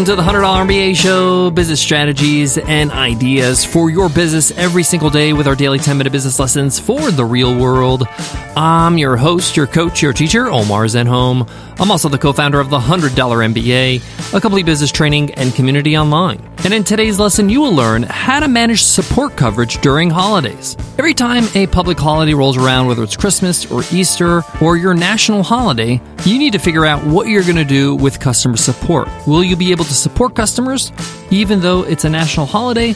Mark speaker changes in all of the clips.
Speaker 1: Welcome to the $100 MBA Show business strategies and ideas for your business every single day with our daily 10 minute business lessons for the real world. I'm your host, your coach, your teacher, Omar Zenhom. I'm also the co founder of the $100 MBA, a complete business training and community online. And in today's lesson, you will learn how to manage support coverage during holidays. Every time a public holiday rolls around, whether it's Christmas or Easter or your national holiday, you need to figure out what you're going to do with customer support. Will you be able to support customers even though it's a national holiday?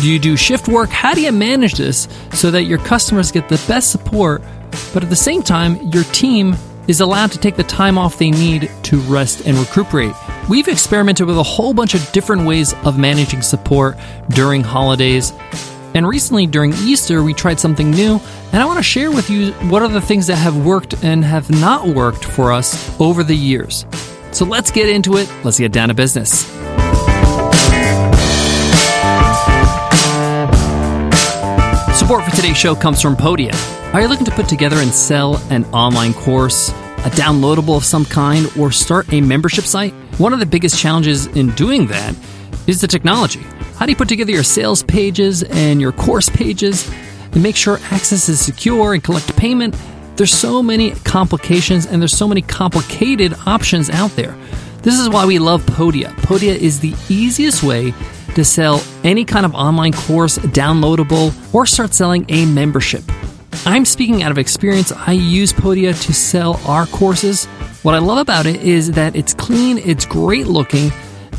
Speaker 1: Do you do shift work? How do you manage this so that your customers get the best support, but at the same time, your team is allowed to take the time off they need to rest and recuperate? We've experimented with a whole bunch of different ways of managing support during holidays. And recently during Easter, we tried something new, and I want to share with you what are the things that have worked and have not worked for us over the years. So let's get into it. Let's get down to business. Support for today's show comes from Podia. Are you looking to put together and sell an online course, a downloadable of some kind, or start a membership site? One of the biggest challenges in doing that is the technology. How do you put together your sales pages and your course pages and make sure access is secure and collect payment? There's so many complications and there's so many complicated options out there. This is why we love Podia. Podia is the easiest way to sell any kind of online course, downloadable, or start selling a membership. I'm speaking out of experience. I use Podia to sell our courses. What I love about it is that it's clean, it's great looking,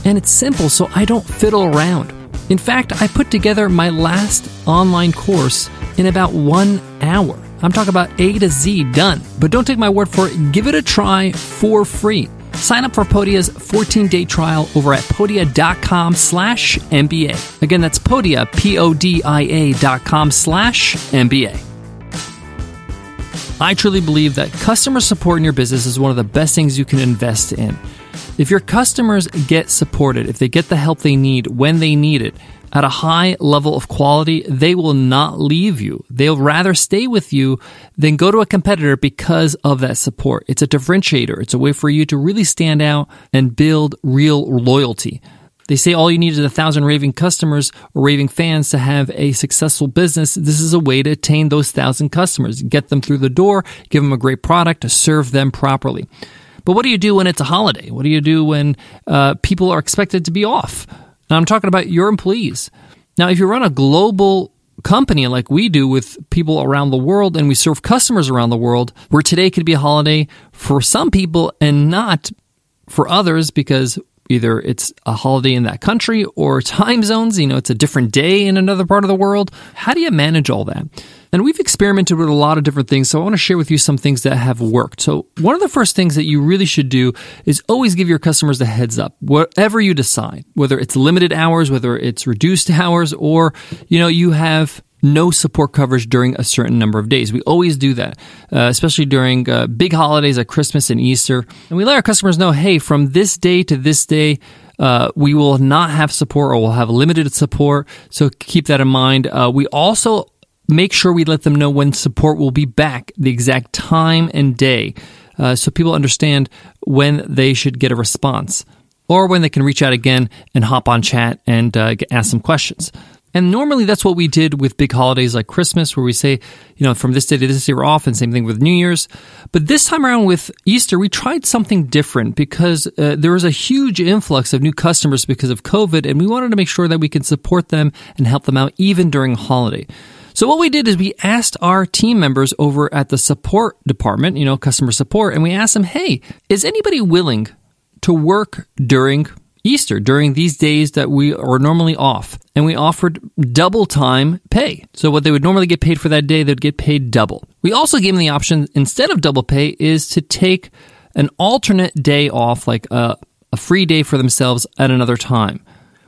Speaker 1: and it's simple, so I don't fiddle around. In fact, I put together my last online course in about one hour. I'm talking about A to Z done. But don't take my word for it. Give it a try for free. Sign up for Podia's 14-day trial over at podia.com slash MBA. Again, that's Podia, P-O-D-I-A dot com slash MBA. I truly believe that customer support in your business is one of the best things you can invest in. If your customers get supported, if they get the help they need when they need it, at a high level of quality, they will not leave you. They'll rather stay with you than go to a competitor because of that support. It's a differentiator. It's a way for you to really stand out and build real loyalty. They say all you need is a thousand raving customers or raving fans to have a successful business. This is a way to attain those thousand customers, get them through the door, give them a great product to serve them properly. But what do you do when it's a holiday? What do you do when uh, people are expected to be off? And I'm talking about your employees. Now, if you run a global company like we do with people around the world and we serve customers around the world, where today could be a holiday for some people and not for others because either it's a holiday in that country or time zones, you know, it's a different day in another part of the world. How do you manage all that? And we've experimented with a lot of different things, so I want to share with you some things that have worked. So, one of the first things that you really should do is always give your customers a heads up, whatever you decide, whether it's limited hours, whether it's reduced hours, or, you know, you have no support coverage during a certain number of days. We always do that, uh, especially during uh, big holidays like Christmas and Easter. And we let our customers know, hey, from this day to this day, uh, we will not have support or we'll have limited support. So keep that in mind. Uh, we also make sure we let them know when support will be back, the exact time and day, uh, so people understand when they should get a response or when they can reach out again and hop on chat and uh, ask some questions. And normally that's what we did with big holidays like Christmas, where we say, you know, from this day to this day we're off, and same thing with New Year's. But this time around with Easter, we tried something different because uh, there was a huge influx of new customers because of COVID, and we wanted to make sure that we can support them and help them out even during holiday. So what we did is we asked our team members over at the support department, you know, customer support, and we asked them, hey, is anybody willing to work during Easter, during these days that we are normally off? And we offered double time pay. So what they would normally get paid for that day, they'd get paid double. We also gave them the option, instead of double pay, is to take an alternate day off, like a, a free day for themselves at another time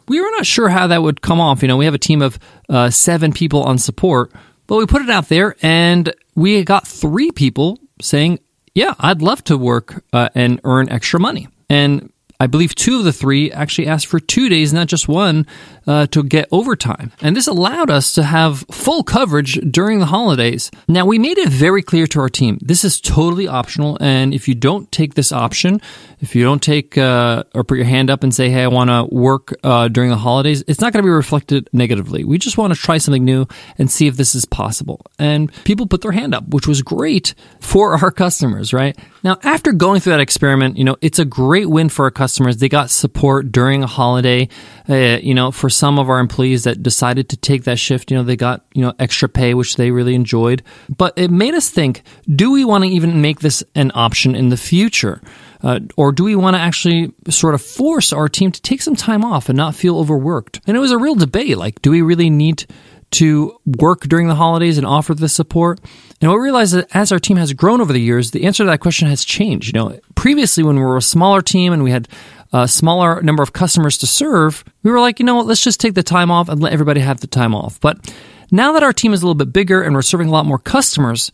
Speaker 1: we were not sure how that would come off. You know, we have a team of uh, seven people on support, but we put it out there and we got three people saying, yeah, I'd love to work uh, and earn extra money. And I believe two of the three actually asked for two days, not just one, uh, to get overtime. And this allowed us to have full coverage during the holidays. Now, we made it very clear to our team this is totally optional. And if you don't take this option, if you don't take uh, or put your hand up and say, hey, I want to work uh, during the holidays, it's not going to be reflected negatively. We just want to try something new and see if this is possible. And people put their hand up, which was great for our customers, right? Now, after going through that experiment, you know, it's a great win for our customers. They got support during a holiday. Uh, you know, for some of our employees that decided to take that shift, you know, they got, you know, extra pay, which they really enjoyed. But it made us think, do we want to even make this an option in the future? Uh, or do we want to actually sort of force our team to take some time off and not feel overworked? And it was a real debate. Like, do we really need to work during the holidays and offer the support? And we realized that as our team has grown over the years, the answer to that question has changed. You know, previously when we were a smaller team and we had a smaller number of customers to serve, we were like, you know what, let's just take the time off and let everybody have the time off. But now that our team is a little bit bigger and we're serving a lot more customers,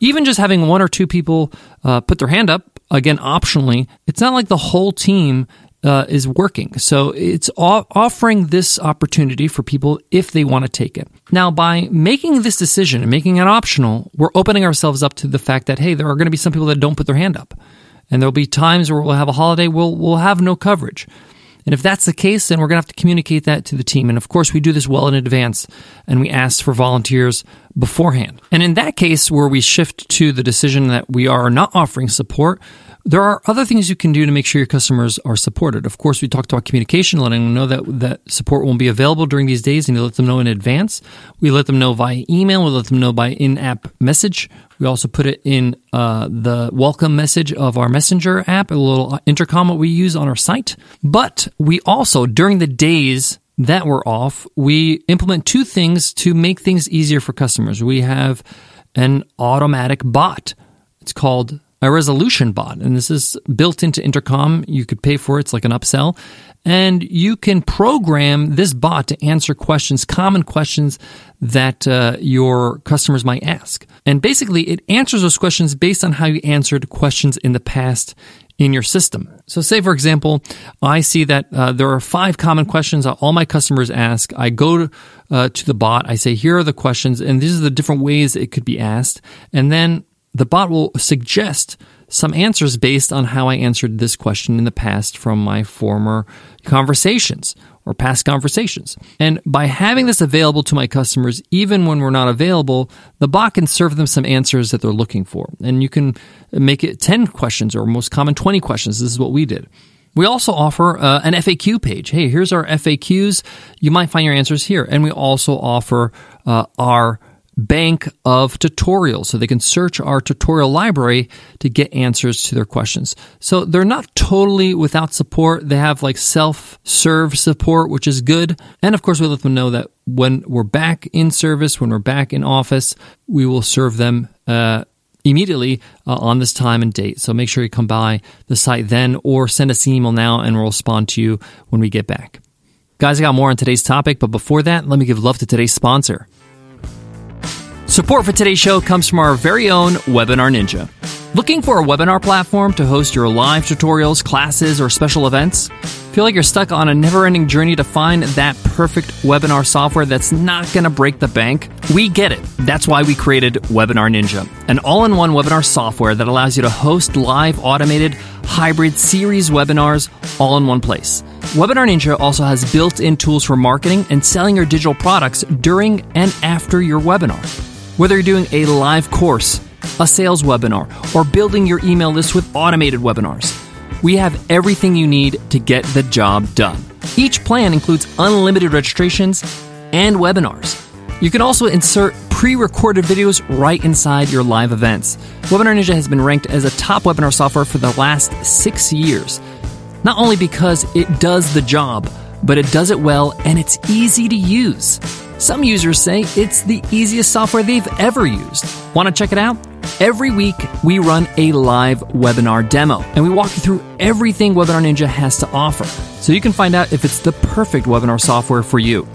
Speaker 1: even just having one or two people uh, put their hand up, again, optionally, it's not like the whole team uh, is working. So it's offering this opportunity for people if they want to take it. Now, by making this decision and making it optional, we're opening ourselves up to the fact that, hey, there are going to be some people that don't put their hand up. And there'll be times where we'll have a holiday, we'll, we'll have no coverage. And if that's the case, then we're going to have to communicate that to the team. And of course, we do this well in advance and we ask for volunteers beforehand. And in that case, where we shift to the decision that we are not offering support, there are other things you can do to make sure your customers are supported. Of course, we talked about communication, letting them know that that support won't be available during these days, and you let them know in advance. We let them know via email. We let them know by in-app message. We also put it in uh, the welcome message of our messenger app, a little intercom that we use on our site. But we also, during the days that we're off, we implement two things to make things easier for customers. We have an automatic bot. It's called a resolution bot. And this is built into Intercom. You could pay for it. It's like an upsell. And you can program this bot to answer questions, common questions that uh, your customers might ask. And basically, it answers those questions based on how you answered questions in the past in your system. So, say for example, I see that uh, there are five common questions all my customers ask. I go to, uh, to the bot, I say, here are the questions, and these are the different ways it could be asked. And then the bot will suggest some answers based on how I answered this question in the past from my former conversations or past conversations. And by having this available to my customers, even when we're not available, the bot can serve them some answers that they're looking for. And you can make it 10 questions or most common 20 questions. This is what we did. We also offer uh, an FAQ page. Hey, here's our FAQs. You might find your answers here. And we also offer uh, our bank of tutorials so they can search our tutorial library to get answers to their questions. So they're not totally without support. They have like self serve support, which is good. And of course, we let them know that when we're back in service, when we're back in office, we will serve them. Uh, immediately uh, on this time and date. So make sure you come by the site then or send us an email now and we'll respond to you when we get back. Guys, I got more on today's topic, but before that, let me give love to today's sponsor. Support for today's show comes from our very own Webinar Ninja. Looking for a webinar platform to host your live tutorials, classes, or special events? Feel like you're stuck on a never ending journey to find that perfect webinar software that's not going to break the bank? We get it. That's why we created Webinar Ninja, an all in one webinar software that allows you to host live, automated, hybrid series webinars all in one place. Webinar Ninja also has built in tools for marketing and selling your digital products during and after your webinar. Whether you're doing a live course, a sales webinar, or building your email list with automated webinars, we have everything you need to get the job done. Each plan includes unlimited registrations and webinars. You can also insert pre recorded videos right inside your live events. Webinar Ninja has been ranked as a top webinar software for the last six years. Not only because it does the job, but it does it well and it's easy to use. Some users say it's the easiest software they've ever used. Want to check it out? Every week, we run a live webinar demo and we walk you through everything Webinar Ninja has to offer so you can find out if it's the perfect webinar software for you.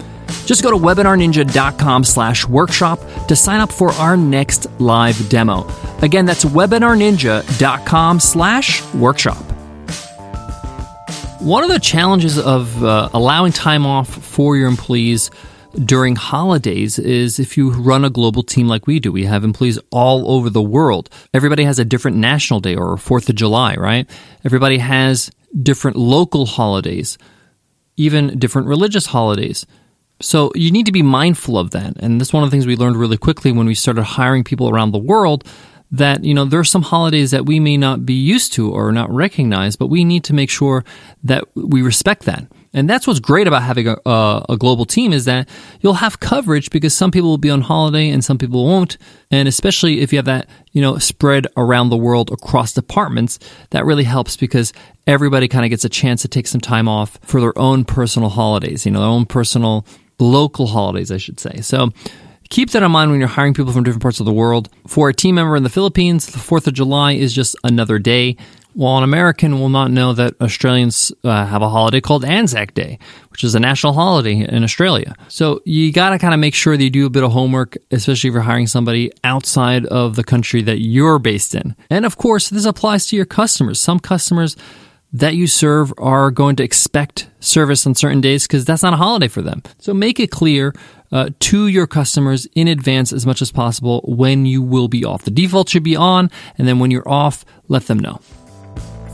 Speaker 1: Just go to webinarninja.com slash workshop to sign up for our next live demo. Again, that's webinarninja.com slash workshop. One of the challenges of uh, allowing time off for your employees during holidays is if you run a global team like we do. We have employees all over the world. Everybody has a different national day or 4th of July, right? Everybody has different local holidays, even different religious holidays. So you need to be mindful of that. And that's one of the things we learned really quickly when we started hiring people around the world that, you know, there are some holidays that we may not be used to or not recognize, but we need to make sure that we respect that. And that's what's great about having a, a, a, global team is that you'll have coverage because some people will be on holiday and some people won't. And especially if you have that, you know, spread around the world across departments, that really helps because everybody kind of gets a chance to take some time off for their own personal holidays, you know, their own personal local holidays, I should say. So keep that in mind when you're hiring people from different parts of the world. For a team member in the Philippines, the 4th of July is just another day. While an American will not know that Australians uh, have a holiday called Anzac Day, which is a national holiday in Australia. So you got to kind of make sure that you do a bit of homework, especially if you're hiring somebody outside of the country that you're based in. And of course, this applies to your customers. Some customers that you serve are going to expect service on certain days because that's not a holiday for them. So make it clear uh, to your customers in advance as much as possible when you will be off. The default should be on, and then when you're off, let them know.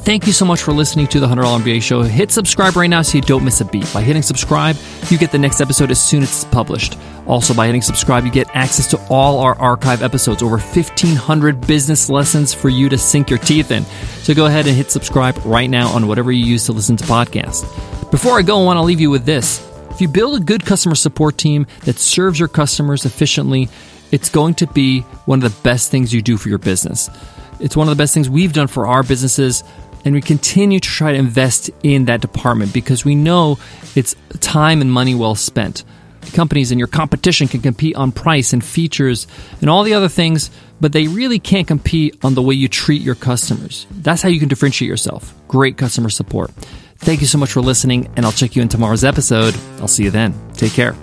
Speaker 1: Thank you so much for listening to the $100 MBA show. Hit subscribe right now so you don't miss a beat. By hitting subscribe, you get the next episode as soon as it's published. Also, by hitting subscribe, you get access to all our archive episodes, over 1,500 business lessons for you to sink your teeth in. So go ahead and hit subscribe right now on whatever you use to listen to podcasts. Before I go, I want to leave you with this. If you build a good customer support team that serves your customers efficiently, it's going to be one of the best things you do for your business. It's one of the best things we've done for our businesses and we continue to try to invest in that department because we know it's time and money well spent. Companies and your competition can compete on price and features and all the other things, but they really can't compete on the way you treat your customers. That's how you can differentiate yourself. Great customer support. Thank you so much for listening, and I'll check you in tomorrow's episode. I'll see you then. Take care.